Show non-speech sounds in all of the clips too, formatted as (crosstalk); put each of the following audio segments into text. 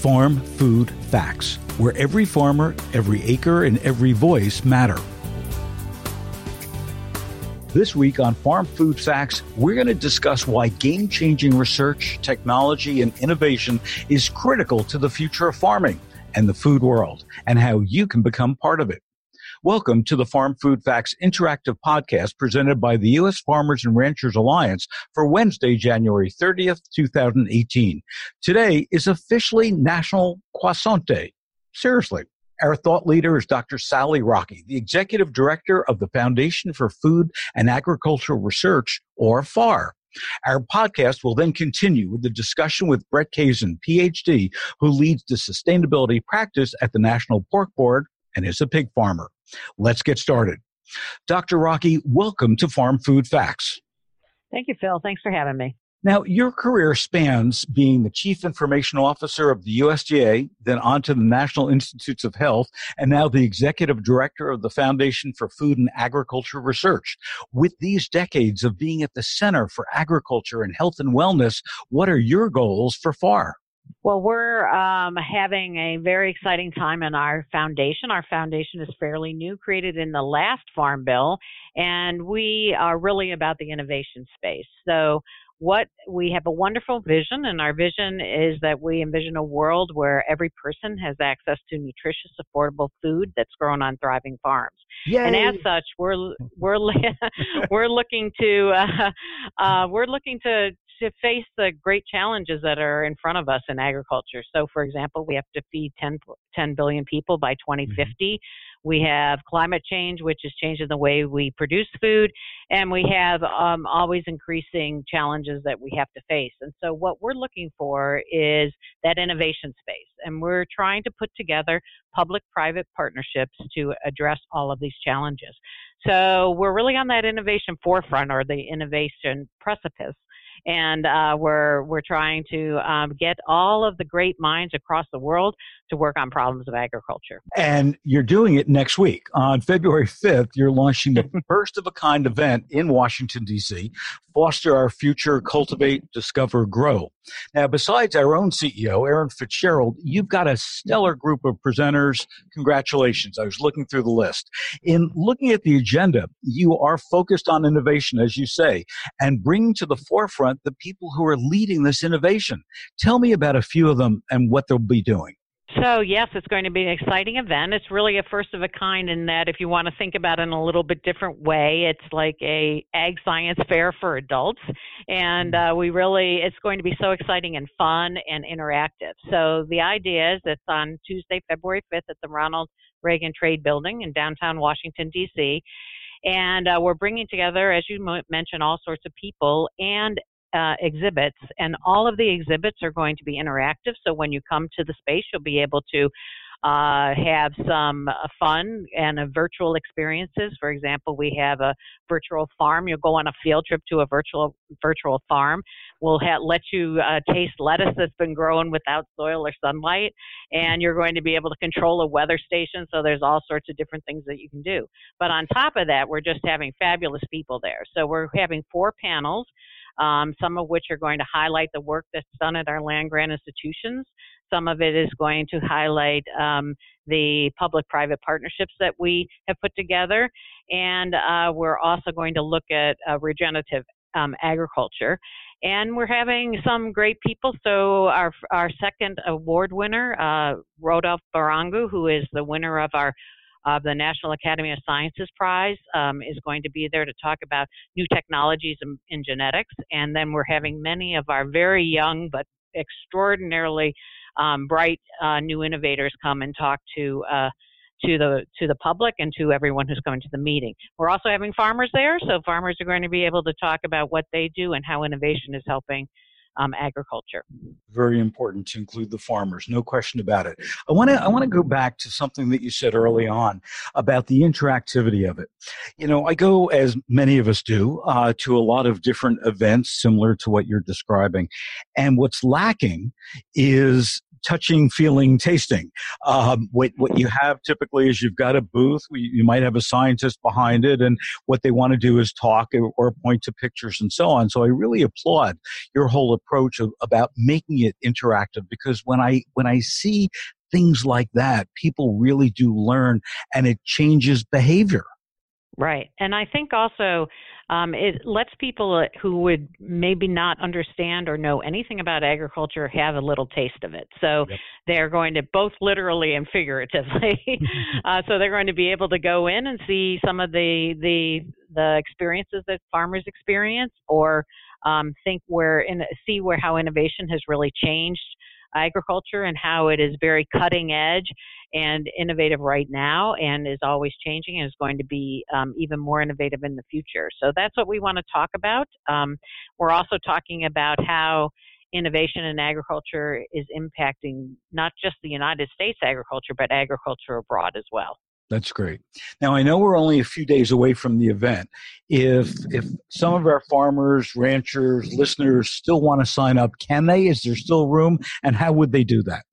Farm Food Facts, where every farmer, every acre, and every voice matter. This week on Farm Food Facts, we're going to discuss why game changing research, technology, and innovation is critical to the future of farming and the food world, and how you can become part of it. Welcome to the Farm Food Facts interactive podcast presented by the U.S. Farmers and Ranchers Alliance for Wednesday, January 30th, 2018. Today is officially National Croissant Day. Seriously. Our thought leader is Dr. Sally Rockey, the Executive Director of the Foundation for Food and Agricultural Research, or FAR. Our podcast will then continue with the discussion with Brett Kaysen, PhD, who leads the sustainability practice at the National Pork Board and is a pig farmer. Let's get started. Dr. Rockey, welcome to Farm Food Facts. Thank you, Phil. Thanks for having me. Now, your career spans being the Chief Information Officer of the USDA, then on to the National Institutes of Health, and now the Executive Director of the Foundation for Food and Agriculture Research. With these decades of being at the center for agriculture and health and wellness, what are your goals for FAR? Well, we're um, having a very exciting time in our foundation. Our foundation is fairly new, created in the last Farm Bill, and we are really about the innovation space. So what we have a wonderful vision, and our vision is that we envision a world where every person has access to nutritious, affordable food that's grown on thriving farms. Yay. And as such, we're we're (laughs) we're looking to uh, uh, we're looking to to face the great challenges that are in front of us in agriculture. So, for example, we have to feed 10, 10 billion people by 2050. Mm-hmm. We have climate change, which is changing the way we produce food, and we have um, always increasing challenges that we have to face. And so, what we're looking for is that innovation space, and we're trying to put together public-private partnerships to address all of these challenges. So, we're really on that innovation forefront or the innovation precipice and uh, we're we're trying to um, get all of the great minds across the world to work on problems of agriculture. And you're doing it next week on February 5th. You're launching the (laughs) first of a kind event in Washington D.C. Foster Our Future, Cultivate, Discover, Grow. Now, besides our own CEO, Erin Fitzgerald, you've got a stellar group of presenters. Congratulations. I was looking through the list. In looking at the agenda, you are focused on innovation, as you say, and bringing to the forefront the people who are leading this innovation. Tell me about a few of them and what they'll be doing. So, yes, it's going to be an exciting event. It's really a first of a kind in that if you want to think about it in a little bit different way, it's like a ag science fair for adults. And uh, we really, it's going to be so exciting and fun and interactive. So, the idea is it's on Tuesday, February 5th at the Ronald Reagan Trade Building in downtown Washington, D.C. And uh, we're bringing together, as you mentioned, all sorts of people and uh, exhibits, and all of the exhibits are going to be interactive. So when you come to the space, you'll be able to uh, have some uh, fun and virtual experiences. For example, we have a virtual farm. You'll go on a field trip to a virtual virtual farm. We'll ha- let you uh, taste lettuce that's been grown without soil or sunlight, and you're going to be able to control a weather station. So there's all sorts of different things that you can do. But on top of that, we're just having fabulous people there. So we're having four panels um, some of which are going to highlight the work that's done at our land grant institutions. Some of it is going to highlight um, the public private partnerships that we have put together. And uh, we're also going to look at uh, regenerative um, agriculture. And we're having some great people. So, our, our second award winner, uh, Rodolphe Barrangou, who is the winner of our of the National Academy of Sciences Prize um, is going to be there to talk about new technologies in, in genetics. And then we're having many of our very young but extraordinarily um, bright uh, new innovators come and talk to uh, to the to the public and to everyone who's coming to the meeting. We're also having farmers there, so farmers are going to be able to talk about what they do and how innovation is helping um, agriculture. Very important to include the farmers, no question about it. I want to I want to go back to something that you said early on about the interactivity of it. You know, I go as many of us do uh, to a lot of different events similar to what you're describing, and what's lacking is touching, feeling, tasting. Um, what, what you have typically is you've got a booth, you might have a scientist behind it, and what they want to do is talk or point to pictures and so on. So I really applaud your whole approach of, about making it interactive because when I when I see things like that, people really do learn and it changes behavior. Right. And I think also um, it lets people who would maybe not understand or know anything about agriculture have a little taste of it. So yep. they're going to both literally and figuratively. (laughs) uh, so they're going to be able to go in and see some of the the the experiences that farmers experience, or um, think where in see where how innovation has really changed agriculture and how it is very cutting edge and innovative right now and is always changing and is going to be um, even more innovative in the future. So that's what we want to talk about. Um, we're also talking about how innovation in agriculture is impacting not just the United States agriculture, but agriculture abroad as well. That's great. Now I know we're only a few days away from the event. If if some of our farmers, ranchers, listeners still want to sign up, can they? Is there still room? And how would they do that?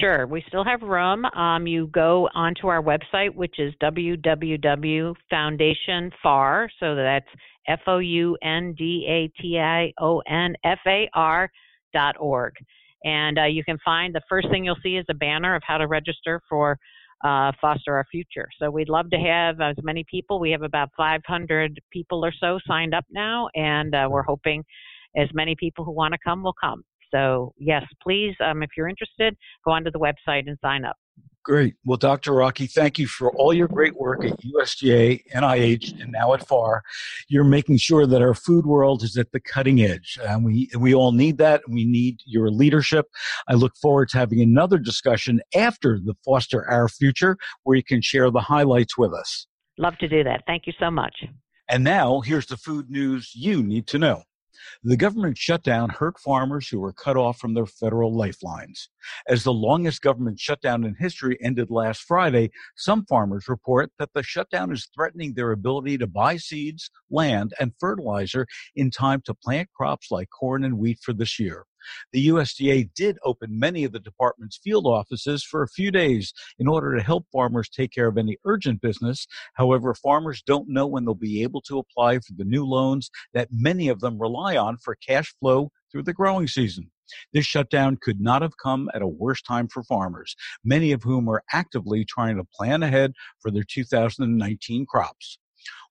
Sure, we still have room. Um, you go onto our website, which is www.foundationfar. So that's F O U N D A T I O N F A R dot org, and uh, you can find the first thing you'll see is a banner of how to register for uh, foster our future. So we'd love to have as many people. We have about 500 people or so signed up now, and uh, we're hoping as many people who want to come will come. So yes, please, um, if you're interested, go onto the website and sign up. Great. Well, Dr. Rockey, thank you for all your great work at USDA, NIH, and now at FAR. You're making sure that our food world is at the cutting edge. And we, we all need that. We need your leadership. I look forward to having another discussion after the Foster Our Future where you can share the highlights with us. Love to do that. Thank you so much. And now, here's the food news you need to know. The government shutdown hurt farmers who were cut off from their federal lifelines. As the longest government shutdown in history ended last Friday, some farmers report that the shutdown is threatening their ability to buy seeds, land, and fertilizer in time to plant crops like corn and wheat for this year. The USDA did open many of the department's field offices for a few days in order to help farmers take care of any urgent business. However, farmers don't know when they'll be able to apply for the new loans that many of them rely on for cash flow through the growing season. This shutdown could not have come at a worse time for farmers, many of whom are actively trying to plan ahead for their 2019 crops.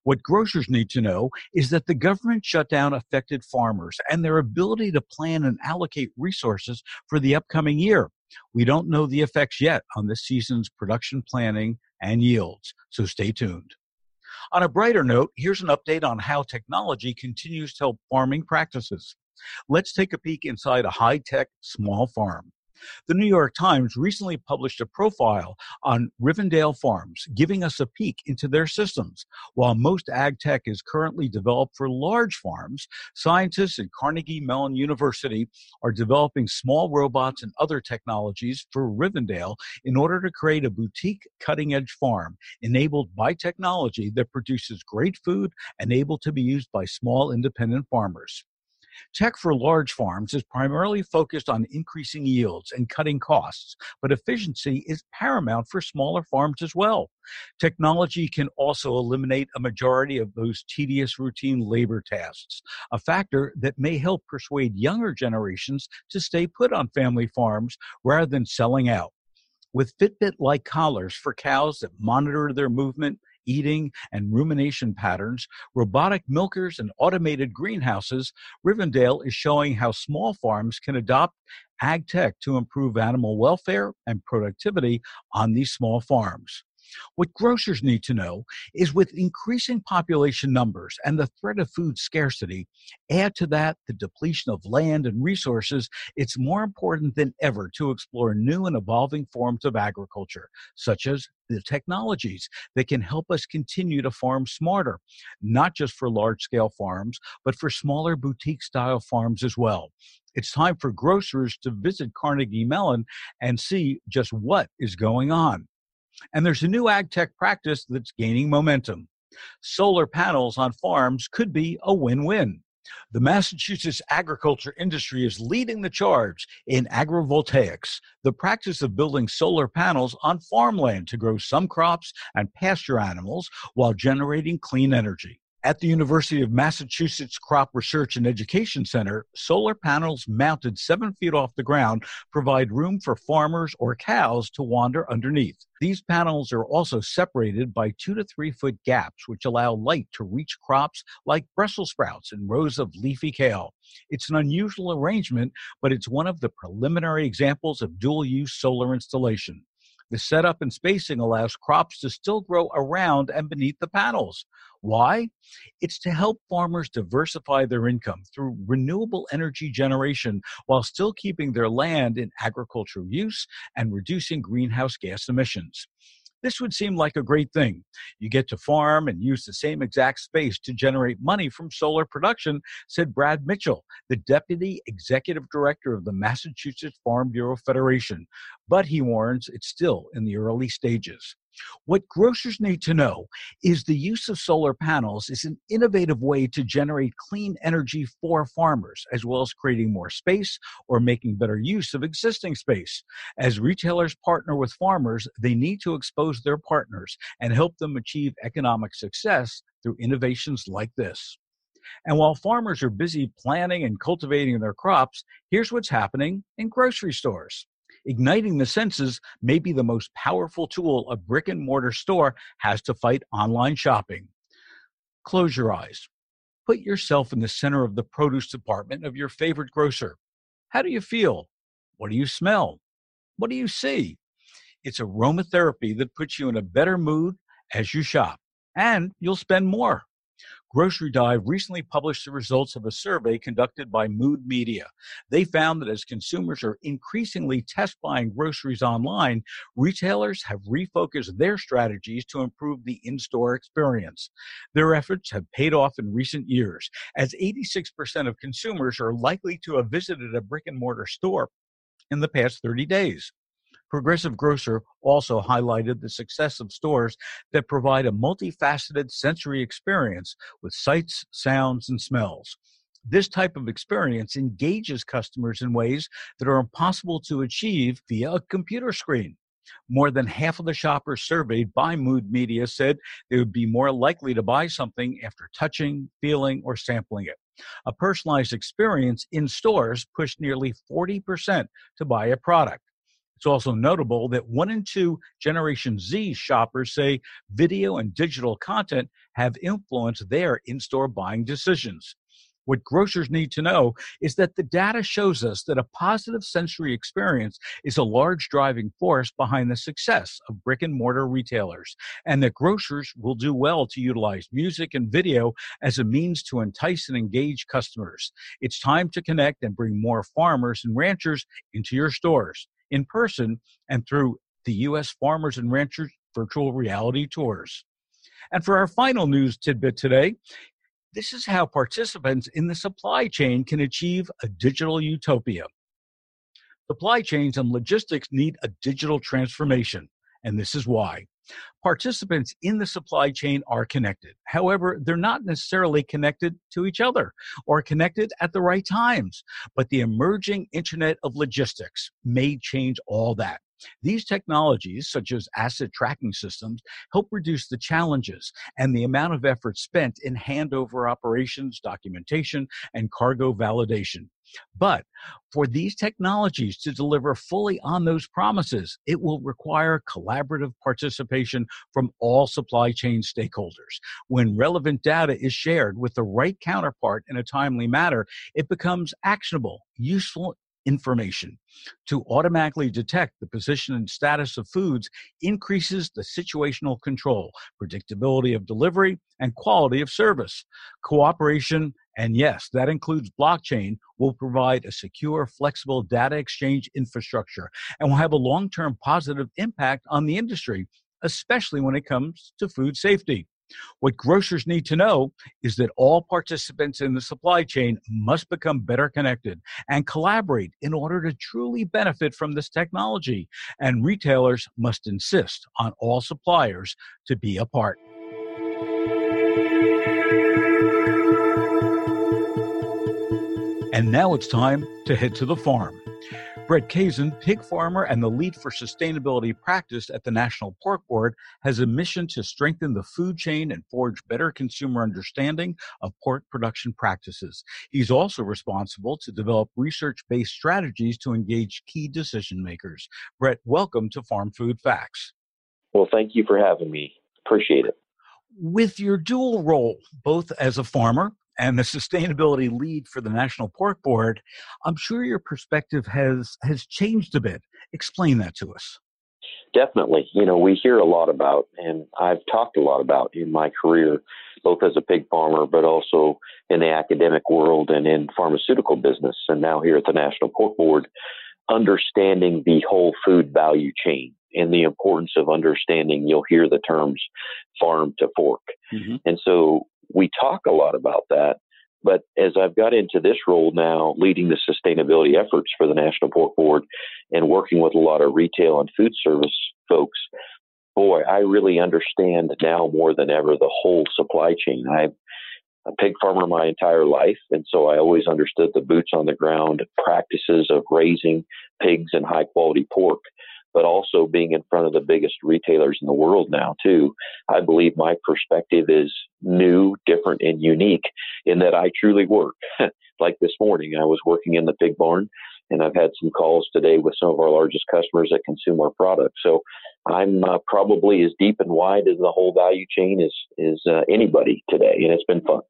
What grocers need to know is that the government shutdown affected farmers and their ability to plan and allocate resources for the upcoming year. We don't know the effects yet on this season's production planning and yields, so stay tuned. On a brighter note, here's an update on how technology continues to help farming practices. Let's take a peek inside a high tech small farm. The New York Times recently published a profile on Rivendale Farms, giving us a peek into their systems. While most ag tech is currently developed for large farms, scientists at Carnegie Mellon University are developing small robots and other technologies for Rivendale in order to create a boutique cutting edge farm enabled by technology that produces great food and able to be used by small independent farmers. Tech for large farms is primarily focused on increasing yields and cutting costs, but efficiency is paramount for smaller farms as well. Technology can also eliminate a majority of those tedious routine labor tasks, a factor that may help persuade younger generations to stay put on family farms rather than selling out. With Fitbit like collars for cows that monitor their movement, eating, and rumination patterns, robotic milkers, and automated greenhouses, Rivendale is showing how small farms can adopt ag tech to improve animal welfare and productivity on these small farms. What grocers need to know is with increasing population numbers and the threat of food scarcity, add to that the depletion of land and resources, it's more important than ever to explore new and evolving forms of agriculture, such as the technologies that can help us continue to farm smarter, not just for large scale farms, but for smaller boutique style farms as well. It's time for grocers to visit Carnegie Mellon and see just what is going on. And there's a new ag tech practice that's gaining momentum. Solar panels on farms could be a win win. The Massachusetts agriculture industry is leading the charge in agrivoltaics, the practice of building solar panels on farmland to grow some crops and pasture animals while generating clean energy. At the University of Massachusetts Crop Research and Education Center, solar panels mounted seven feet off the ground provide room for farmers or cows to wander underneath. These panels are also separated by two to three foot gaps, which allow light to reach crops like Brussels sprouts and rows of leafy kale. It's an unusual arrangement, but it's one of the preliminary examples of dual use solar installation. The setup and spacing allows crops to still grow around and beneath the panels. Why? It's to help farmers diversify their income through renewable energy generation while still keeping their land in agricultural use and reducing greenhouse gas emissions. This would seem like a great thing. You get to farm and use the same exact space to generate money from solar production, said Brad Mitchell, the Deputy Executive Director of the Massachusetts Farm Bureau Federation. But he warns it's still in the early stages. What grocers need to know is the use of solar panels is an innovative way to generate clean energy for farmers, as well as creating more space or making better use of existing space. As retailers partner with farmers, they need to expose their partners and help them achieve economic success through innovations like this. And while farmers are busy planting and cultivating their crops, here's what's happening in grocery stores. Igniting the senses may be the most powerful tool a brick and mortar store has to fight online shopping. Close your eyes. Put yourself in the center of the produce department of your favorite grocer. How do you feel? What do you smell? What do you see? It's aromatherapy that puts you in a better mood as you shop, and you'll spend more. Grocery Dive recently published the results of a survey conducted by Mood Media. They found that as consumers are increasingly test buying groceries online, retailers have refocused their strategies to improve the in store experience. Their efforts have paid off in recent years, as 86% of consumers are likely to have visited a brick and mortar store in the past 30 days. Progressive Grocer also highlighted the success of stores that provide a multifaceted sensory experience with sights, sounds, and smells. This type of experience engages customers in ways that are impossible to achieve via a computer screen. More than half of the shoppers surveyed by Mood Media said they would be more likely to buy something after touching, feeling, or sampling it. A personalized experience in stores pushed nearly 40% to buy a product. It's also notable that one in two Generation Z shoppers say video and digital content have influenced their in store buying decisions. What grocers need to know is that the data shows us that a positive sensory experience is a large driving force behind the success of brick and mortar retailers, and that grocers will do well to utilize music and video as a means to entice and engage customers. It's time to connect and bring more farmers and ranchers into your stores in person and through the U.S. Farmers and Ranchers virtual reality tours. And for our final news tidbit today, this is how participants in the supply chain can achieve a digital utopia. Supply chains and logistics need a digital transformation, and this is why. Participants in the supply chain are connected. However, they're not necessarily connected to each other or connected at the right times. But the emerging Internet of Logistics may change all that. These technologies, such as asset tracking systems, help reduce the challenges and the amount of effort spent in handover operations, documentation, and cargo validation. But for these technologies to deliver fully on those promises, it will require collaborative participation from all supply chain stakeholders. When relevant data is shared with the right counterpart in a timely manner, it becomes actionable, useful, information. To automatically detect the position and status of foods increases the situational control, predictability of delivery, and quality of service. Cooperation, and yes, that includes blockchain, will provide a secure, flexible data exchange infrastructure and will have a long term positive impact on the industry, especially when it comes to food safety. What grocers need to know is that all participants in the supply chain must become better connected and collaborate in order to truly benefit from this technology. And retailers must insist on all suppliers to be a part. And now it's time to head to the farm. Brett Kaysen, pig farmer and the lead for sustainability practice at the National Pork Board, has a mission to strengthen the food chain and forge better consumer understanding of pork production practices. He's also responsible to develop research based strategies to engage key decision makers. Brett, welcome to Farm Food Facts. Well, thank you for having me. Appreciate it. With your dual role, both as a farmer and the sustainability lead for the National Pork Board, I'm sure your perspective has has changed a bit. Explain that to us. Definitely. You know, we hear a lot about, and I've talked a lot about in my career, both as a pig farmer, but also in the academic world and in pharmaceutical business, and now here at the National Pork Board, understanding the whole food value chain and the importance of understanding. You'll hear the terms farm to fork. Mm-hmm. And so we talk a lot about that. But as I've got into this role now, leading the sustainability efforts for the National Pork Board and working with a lot of retail and food service folks, boy, I really understand now more than ever the whole supply chain. I've a pig farmer my entire life, and so I always understood the boots on the ground practices of raising pigs and high quality pork but also being in front of the biggest retailers in the world now too. I believe my perspective is new, different, and unique in that I truly work. (laughs) like this morning, I was working in the pig barn, and I've had some calls today with some of our largest customers that consume our products. So I'm uh, probably as deep and wide as the whole value chain as is uh, anybody today, and it's been fun.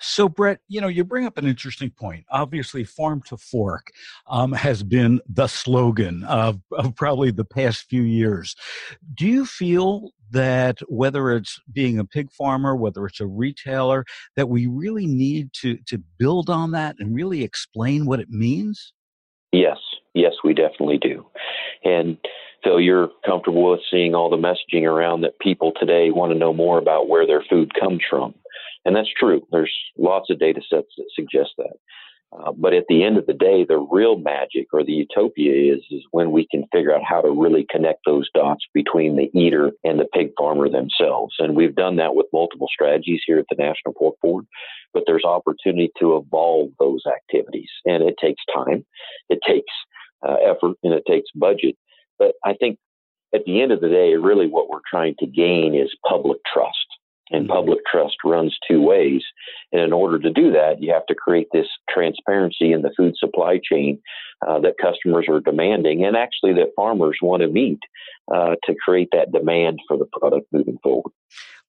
So, Brett, you know, you bring up an interesting point. Obviously, farm to fork um, has been the slogan of, of probably the past few years. Do you feel that whether it's being a pig farmer, whether it's a retailer, that we really need to, to build on that and really explain what it means? Yes, yes, we definitely do. And so you're comfortable with seeing all the messaging around that people today want to know more about where their food comes from. And that's true. There's lots of data sets that suggest that. Uh, but at the end of the day, the real magic or the utopia is is when we can figure out how to really connect those dots between the eater and the pig farmer themselves. And we've done that with multiple strategies here at the National Pork Board. But there's opportunity to evolve those activities, and it takes time, it takes uh, effort, and it takes budget. But I think at the end of the day, really what we're trying to gain is public trust and public trust runs two ways. And in order to do that, you have to create this transparency in the food supply chain uh, that customers are demanding and actually that farmers want to meet uh, to create that demand for the product moving forward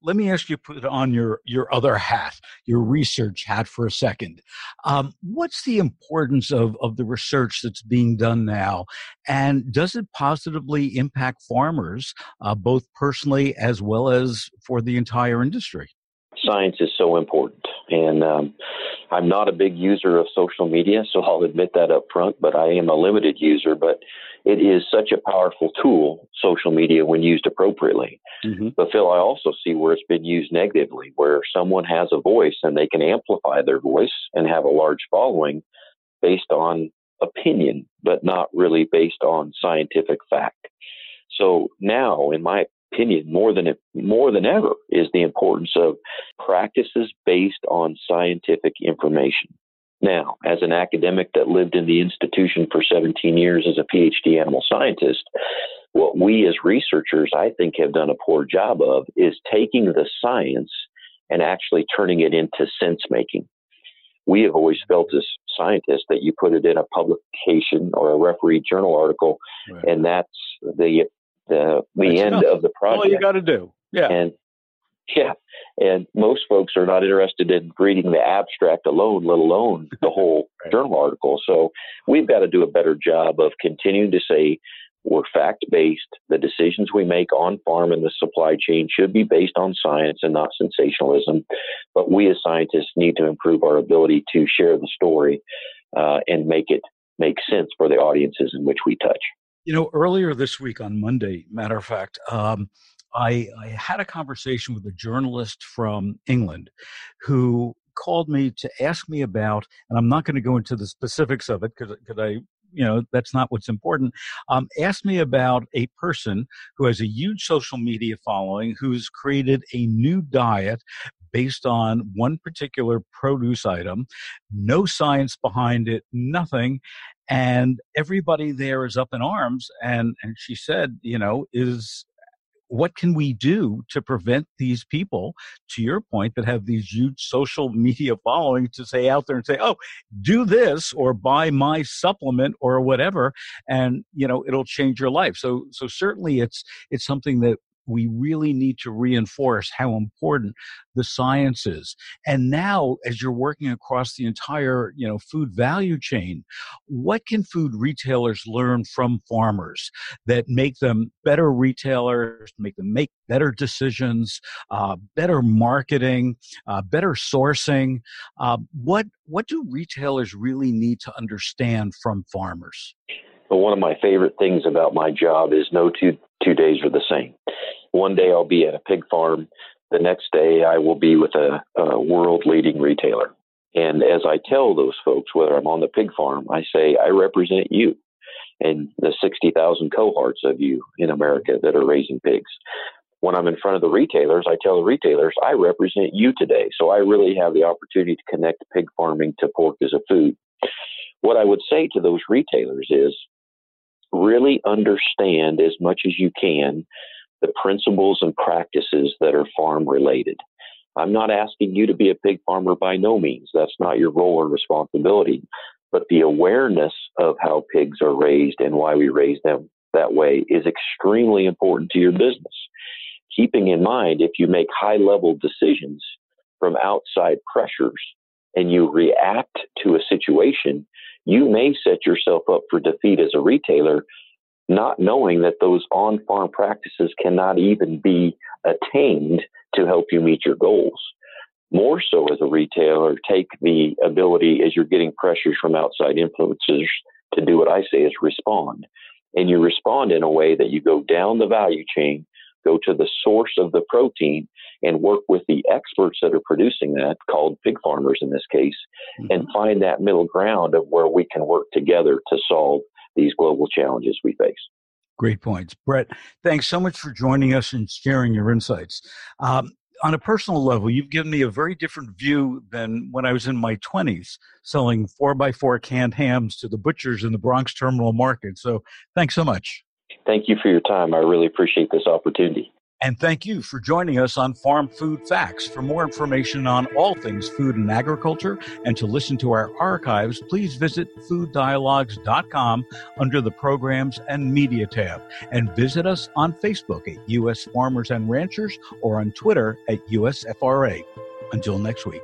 let me ask you put on your your other hat your research hat for a second. Um, what's the importance of of the research that's being done now? And does it positively impact farmers uh, both personally as well as for the entire industry science is so important and um, i'm not a big user of social media so i'll admit that up front but i am a limited user but it is such a powerful tool, social media, when used appropriately. Mm-hmm. But Phil, I also see where it's been used negatively, where someone has a voice and they can amplify their voice and have a large following based on opinion, but not really based on scientific fact. So now, in my opinion, more than more than ever, is the importance of practices based on scientific information. Now, as an academic that lived in the institution for 17 years as a PhD animal scientist, what we as researchers, I think, have done a poor job of is taking the science and actually turning it into sense making. We have always felt as scientists that you put it in a publication or a referee journal article, right. and that's the the the that's end enough. of the project. All you got to do, yeah. And yeah. And most folks are not interested in reading the abstract alone, let alone the (laughs) whole right. journal article. So we've got to do a better job of continuing to say we're fact based. The decisions we make on farm and the supply chain should be based on science and not sensationalism. But we as scientists need to improve our ability to share the story uh, and make it make sense for the audiences in which we touch. You know, earlier this week on Monday, matter of fact, um, I, I had a conversation with a journalist from England who called me to ask me about, and I'm not going to go into the specifics of it because I, you know, that's not what's important. Um, asked me about a person who has a huge social media following who's created a new diet based on one particular produce item, no science behind it, nothing. And everybody there is up in arms. And, and she said, you know, is what can we do to prevent these people, to your point, that have these huge social (laughs) media following to say out there and say, oh, do this or buy my supplement or whatever, and you know it'll change your life. So so certainly it's it's something that we really need to reinforce how important the science is. And now, as you're working across the entire, you know, food value chain, what can food retailers learn from farmers that make them better retailers, make them make better decisions, uh, better marketing, uh, better sourcing? Uh, what what do retailers really need to understand from farmers? But one of my favorite things about my job is no two two days are the same. One day I'll be at a pig farm. The next day I will be with a, a world leading retailer. And as I tell those folks, whether I'm on the pig farm, I say, I represent you and the 60,000 cohorts of you in America that are raising pigs. When I'm in front of the retailers, I tell the retailers, I represent you today. So I really have the opportunity to connect pig farming to pork as a food. What I would say to those retailers is really understand as much as you can the principles and practices that are farm related. I'm not asking you to be a pig farmer by no means. That's not your role or responsibility. But the awareness of how pigs are raised and why we raise them that way is extremely important to your business. Keeping in mind, if you make high level decisions from outside pressures and you react to a situation, you may set yourself up for defeat as a retailer, not knowing that those on farm practices cannot even be attained to help you meet your goals. More so as a retailer, take the ability as you're getting pressures from outside influences to do what I say is respond. And you respond in a way that you go down the value chain go to the source of the protein and work with the experts that are producing that, called pig farmers in this case, mm-hmm. and find that middle ground of where we can work together to solve these global challenges we face. Great points. Brett, thanks so much for joining us and sharing your insights. Um, on a personal level, you've given me a very different view than when I was in my 20s selling 4x4 canned hams to the butchers in the Bronx Terminal Market. So thanks so much. Thank you for your time. I really appreciate this opportunity. And thank you for joining us on Farm Food Facts. For more information on all things food and agriculture and to listen to our archives, please visit fooddialogues.com under the Programs and Media tab. And visit us on Facebook at U.S. Farmers and Ranchers or on Twitter at USFRA. Until next week.